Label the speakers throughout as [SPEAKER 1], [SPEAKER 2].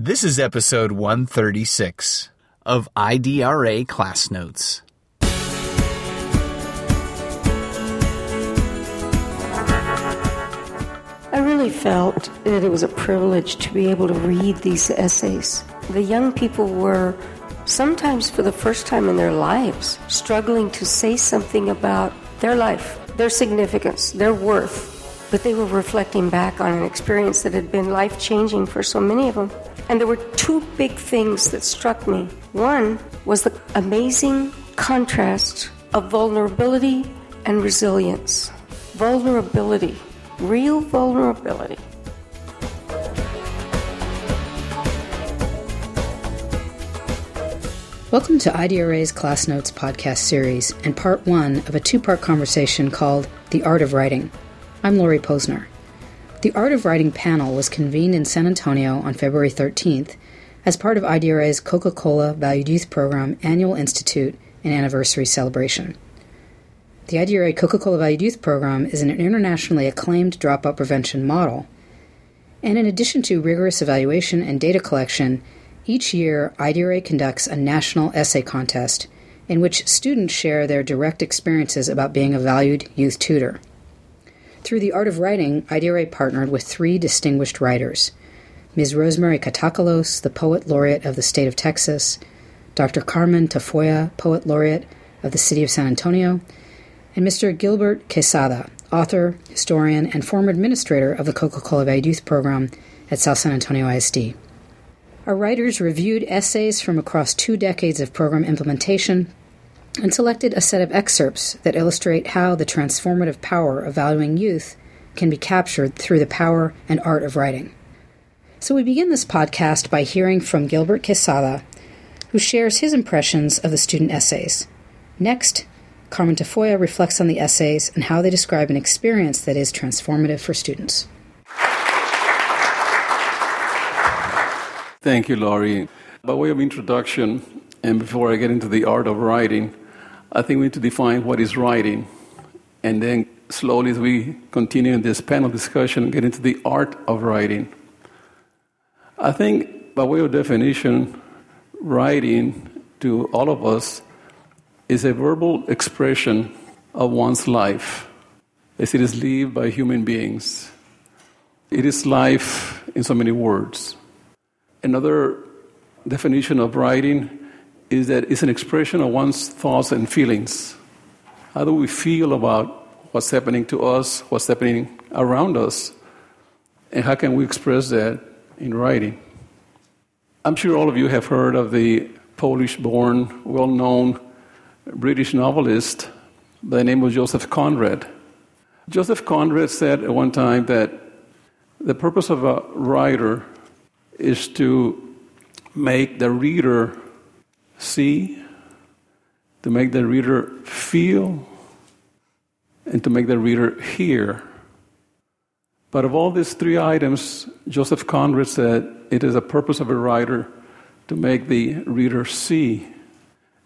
[SPEAKER 1] This is episode 136 of IDRA Class Notes.
[SPEAKER 2] I really felt that it was a privilege to be able to read these essays. The young people were sometimes for the first time in their lives struggling to say something about their life, their significance, their worth. But they were reflecting back on an experience that had been life changing for so many of them. And there were two big things that struck me. One was the amazing contrast of vulnerability and resilience. Vulnerability, real vulnerability.
[SPEAKER 3] Welcome to IDRA's Class Notes podcast series and part one of a two part conversation called The Art of Writing. I'm Laurie Posner. The Art of Writing panel was convened in San Antonio on February 13th as part of IDRA's Coca Cola Valued Youth Program Annual Institute and Anniversary Celebration. The IDRA Coca Cola Valued Youth Program is an internationally acclaimed dropout prevention model. And in addition to rigorous evaluation and data collection, each year IDRA conducts a national essay contest in which students share their direct experiences about being a valued youth tutor. Through the art of writing, IDRA partnered with three distinguished writers Ms. Rosemary Catacalos, the Poet Laureate of the State of Texas, Dr. Carmen Tafolla, Poet Laureate of the City of San Antonio, and Mr. Gilbert Quesada, author, historian, and former administrator of the Coca Cola Valued Youth Program at South San Antonio ISD. Our writers reviewed essays from across two decades of program implementation and selected a set of excerpts that illustrate how the transformative power of valuing youth can be captured through the power and art of writing. So we begin this podcast by hearing from Gilbert Quesada, who shares his impressions of the student essays. Next, Carmen Tafolla reflects on the essays and how they describe an experience that is transformative for students.
[SPEAKER 4] Thank you, Laurie. By way of introduction, and before I get into the art of writing, I think we need to define what is writing. And then, slowly, as we continue in this panel discussion, get into the art of writing. I think, by way of definition, writing to all of us is a verbal expression of one's life as it is lived by human beings. It is life in so many words. Another definition of writing is that it's an expression of one's thoughts and feelings. How do we feel about what's happening to us, what's happening around us, and how can we express that in writing? I'm sure all of you have heard of the Polish born, well known British novelist by the name of Joseph Conrad. Joseph Conrad said at one time that the purpose of a writer is to make the reader see, to make the reader feel, and to make the reader hear. But of all these three items, Joseph Conrad said it is a purpose of a writer to make the reader see.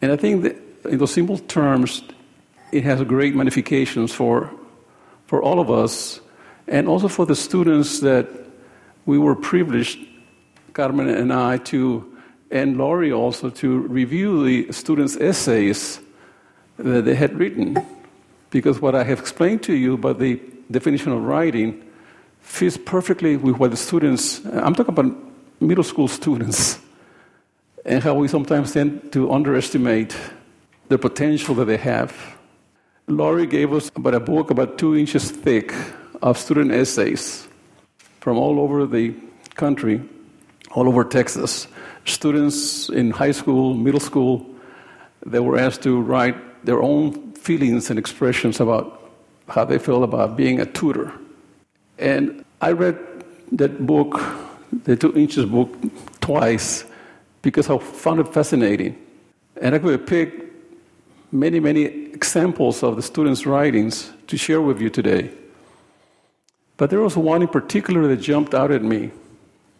[SPEAKER 4] And I think that in those simple terms, it has great magnifications for, for all of us and also for the students that we were privileged, Carmen and I, to and Laurie also to review the students' essays that they had written. Because what I have explained to you about the definition of writing fits perfectly with what the students, I'm talking about middle school students, and how we sometimes tend to underestimate the potential that they have. Laurie gave us about a book about two inches thick of student essays from all over the country, all over Texas students in high school, middle school, they were asked to write their own feelings and expressions about how they feel about being a tutor. And I read that book, the two inches book, twice because I found it fascinating. And I could pick many, many examples of the students' writings to share with you today. But there was one in particular that jumped out at me.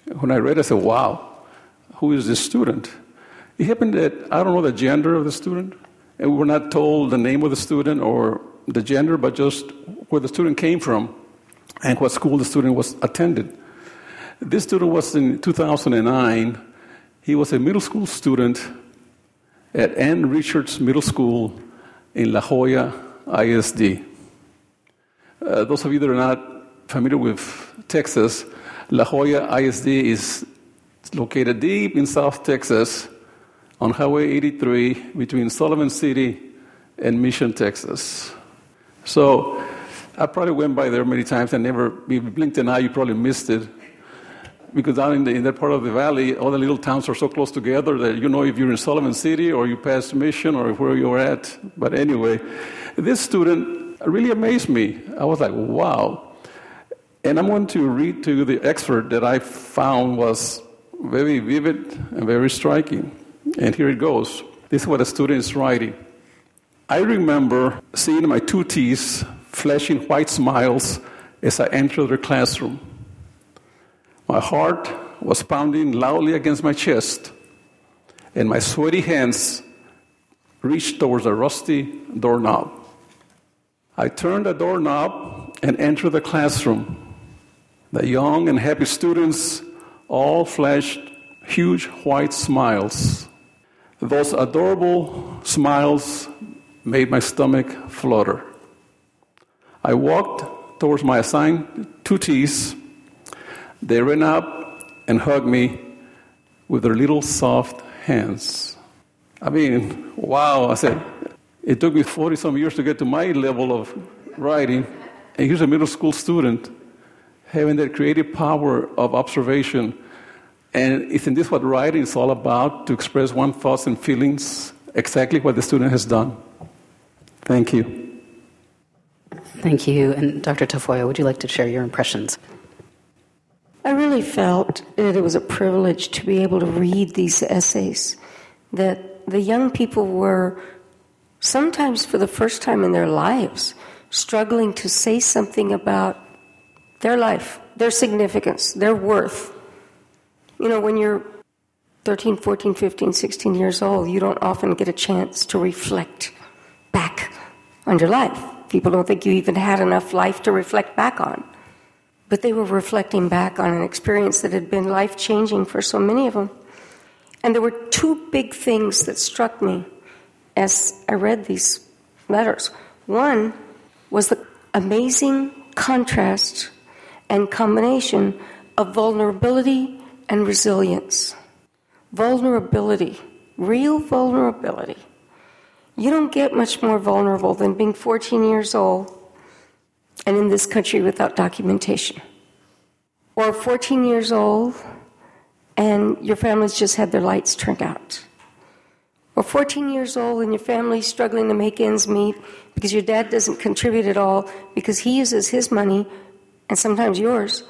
[SPEAKER 4] When I read it, I said, wow, who is this student? It happened that I don't know the gender of the student, and we were not told the name of the student or the gender, but just where the student came from and what school the student was attended. This student was in 2009. He was a middle school student at Ann Richards Middle School in La Joya ISD. Uh, those of you that are not familiar with Texas, La Joya ISD is located deep in South Texas on Highway 83 between Sullivan City and Mission, Texas. So I probably went by there many times and never, you blinked an eye, you probably missed it. Because down in, the, in that part of the valley, all the little towns are so close together that you know if you're in Sullivan City or you pass Mission or where you're at. But anyway, this student really amazed me. I was like, wow. And I'm going to read to you the excerpt that I found was very vivid and very striking. And here it goes. This is what a student is writing. I remember seeing my tutees flashing white smiles as I entered the classroom. My heart was pounding loudly against my chest, and my sweaty hands reached towards a rusty doorknob. I turned the doorknob and entered the classroom. The young and happy students all flashed huge white smiles. Those adorable smiles made my stomach flutter. I walked towards my assigned tutees. They ran up and hugged me with their little soft hands. I mean, wow, I said, it took me 40 some years to get to my level of writing. And here's a middle school student having that creative power of observation. And isn't this what writing is all about? To express one's thoughts and feelings, exactly what the student has done. Thank you.
[SPEAKER 3] Thank you. And Dr. Tafolla, would you like to share your impressions?
[SPEAKER 2] I really felt that it was a privilege to be able to read these essays, that the young people were sometimes for the first time in their lives struggling to say something about their life, their significance, their worth. You know, when you're 13, 14, 15, 16 years old, you don't often get a chance to reflect back on your life. People don't think you even had enough life to reflect back on. But they were reflecting back on an experience that had been life changing for so many of them. And there were two big things that struck me as I read these letters. One was the amazing contrast and combination of vulnerability and resilience. Vulnerability, real vulnerability. You don't get much more vulnerable than being 14 years old and in this country without documentation. Or 14 years old and your family's just had their lights turned out. Or 14 years old and your family's struggling to make ends meet because your dad doesn't contribute at all because he uses his money and sometimes yours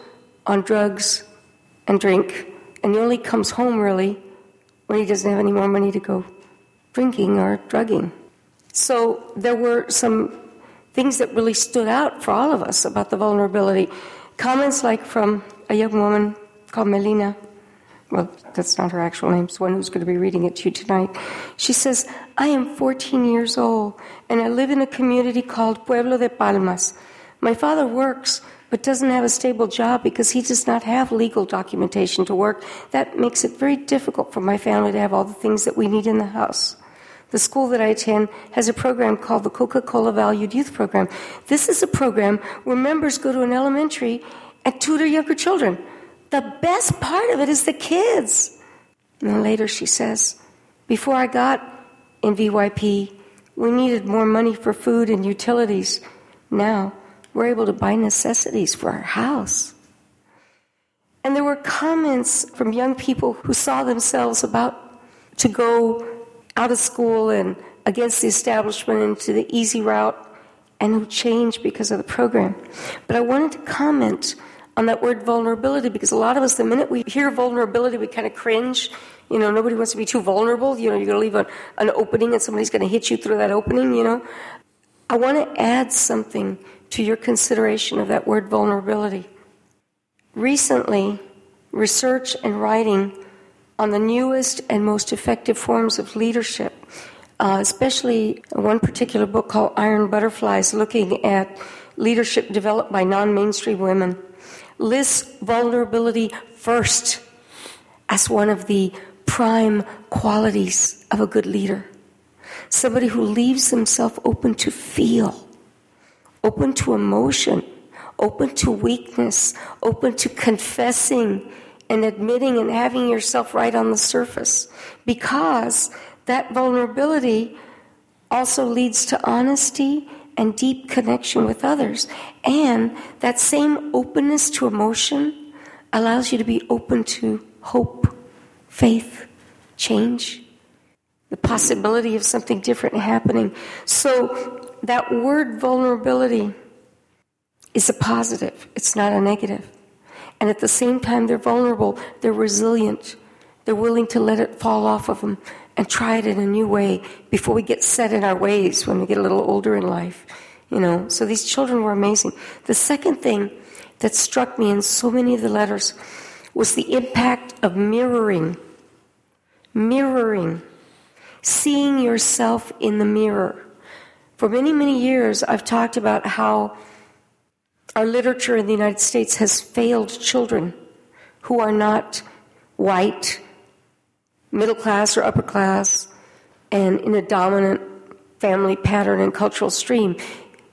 [SPEAKER 2] on drugs and drink, and he only comes home really when he doesn't have any more money to go drinking or drugging. So there were some things that really stood out for all of us about the vulnerability. Comments like from a young woman called Melina. Well, that's not her actual name, it's one who's going to be reading it to you tonight. She says, I am 14 years old and I live in a community called Pueblo de Palmas. My father works but doesn't have a stable job because he does not have legal documentation to work. That makes it very difficult for my family to have all the things that we need in the house. The school that I attend has a program called the Coca Cola Valued Youth Program. This is a program where members go to an elementary and tutor younger children. The best part of it is the kids. And then later she says, Before I got in VYP, we needed more money for food and utilities. Now, we're able to buy necessities for our house. And there were comments from young people who saw themselves about to go out of school and against the establishment into the easy route and who changed because of the program. But I wanted to comment on that word vulnerability because a lot of us, the minute we hear vulnerability, we kind of cringe. You know, nobody wants to be too vulnerable. You know, you're going to leave an opening and somebody's going to hit you through that opening, you know. I want to add something to your consideration of that word vulnerability. Recently, research and writing on the newest and most effective forms of leadership, uh, especially one particular book called Iron Butterflies, looking at leadership developed by non mainstream women, lists vulnerability first as one of the prime qualities of a good leader. Somebody who leaves himself open to feel, open to emotion, open to weakness, open to confessing and admitting and having yourself right on the surface. Because that vulnerability also leads to honesty and deep connection with others. And that same openness to emotion allows you to be open to hope, faith, change, the possibility of something different happening. So that word vulnerability is a positive, it's not a negative. And at the same time, they're vulnerable, they're resilient, they're willing to let it fall off of them and try it in a new way before we get set in our ways when we get a little older in life. You know, so these children were amazing. The second thing that struck me in so many of the letters was the impact of mirroring. Mirroring. Seeing yourself in the mirror. For many, many years, I've talked about how our literature in the United States has failed children who are not white, middle class, or upper class, and in a dominant family pattern and cultural stream.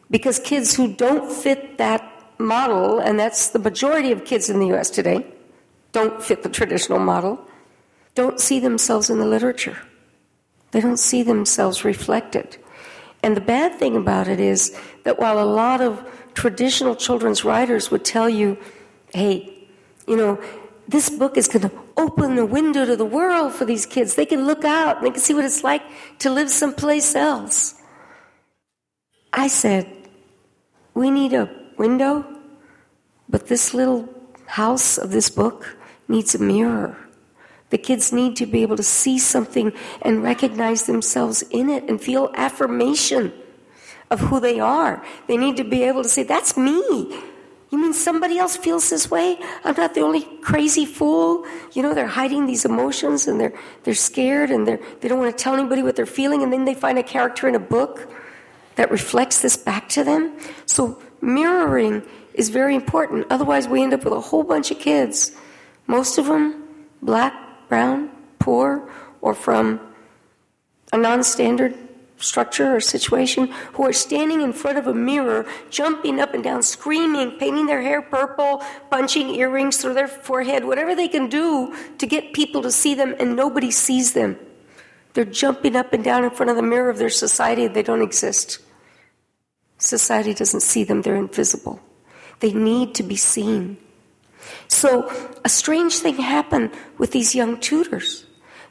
[SPEAKER 2] Because kids who don't fit that model, and that's the majority of kids in the US today, don't fit the traditional model, don't see themselves in the literature. They don't see themselves reflected. And the bad thing about it is that while a lot of traditional children's writers would tell you, hey, you know, this book is going to open the window to the world for these kids. They can look out and they can see what it's like to live someplace else. I said, we need a window, but this little house of this book needs a mirror. The kids need to be able to see something and recognize themselves in it and feel affirmation of who they are. They need to be able to say, That's me. You mean somebody else feels this way? I'm not the only crazy fool. You know, they're hiding these emotions and they're, they're scared and they're, they don't want to tell anybody what they're feeling, and then they find a character in a book that reflects this back to them. So, mirroring is very important. Otherwise, we end up with a whole bunch of kids, most of them black, brown, poor, or from a non standard structure or situation who are standing in front of a mirror, jumping up and down, screaming, painting their hair purple, punching earrings through their forehead, whatever they can do to get people to see them, and nobody sees them. They're jumping up and down in front of the mirror of their society, they don't exist. Society doesn't see them, they're invisible. They need to be seen. So, a strange thing happened with these young tutors.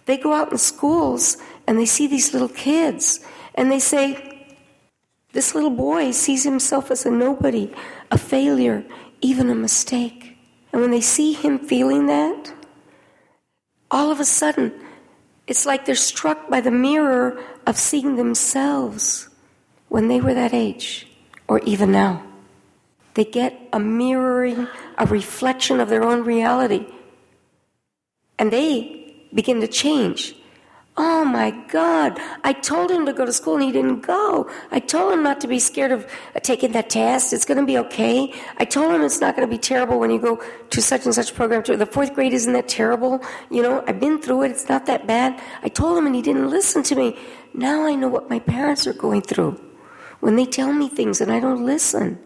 [SPEAKER 2] They go out in schools and they see these little kids and they say, This little boy sees himself as a nobody, a failure, even a mistake. And when they see him feeling that, all of a sudden, it's like they're struck by the mirror of seeing themselves when they were that age, or even now. They get a mirroring, a reflection of their own reality. And they begin to change. Oh my God, I told him to go to school and he didn't go. I told him not to be scared of taking that test. It's going to be okay. I told him it's not going to be terrible when you go to such and such program. The fourth grade isn't that terrible. You know, I've been through it. It's not that bad. I told him and he didn't listen to me. Now I know what my parents are going through when they tell me things and I don't listen.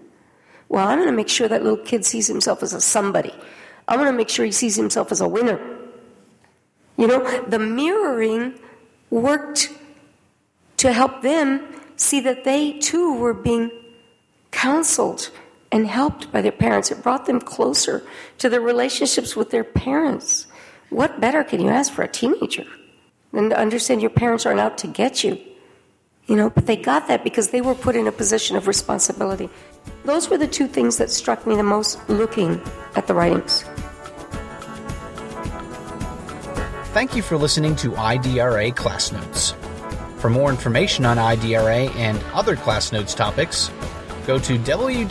[SPEAKER 2] Well, I'm going to make sure that little kid sees himself as a somebody. I'm going to make sure he sees himself as a winner. You know, the mirroring worked to help them see that they too were being counseled and helped by their parents. It brought them closer to their relationships with their parents. What better can you ask for a teenager than to understand your parents aren't out to get you? You know, but they got that because they were put in a position of responsibility. Those were the two things that struck me the most looking at the writings.
[SPEAKER 1] Thank you for listening to IDRA Class Notes. For more information on IDRA and other Class Notes topics, go to www.idra.org.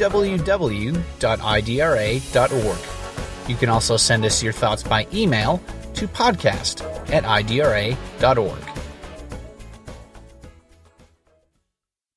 [SPEAKER 1] You can also send us your thoughts by email to podcast at idra.org.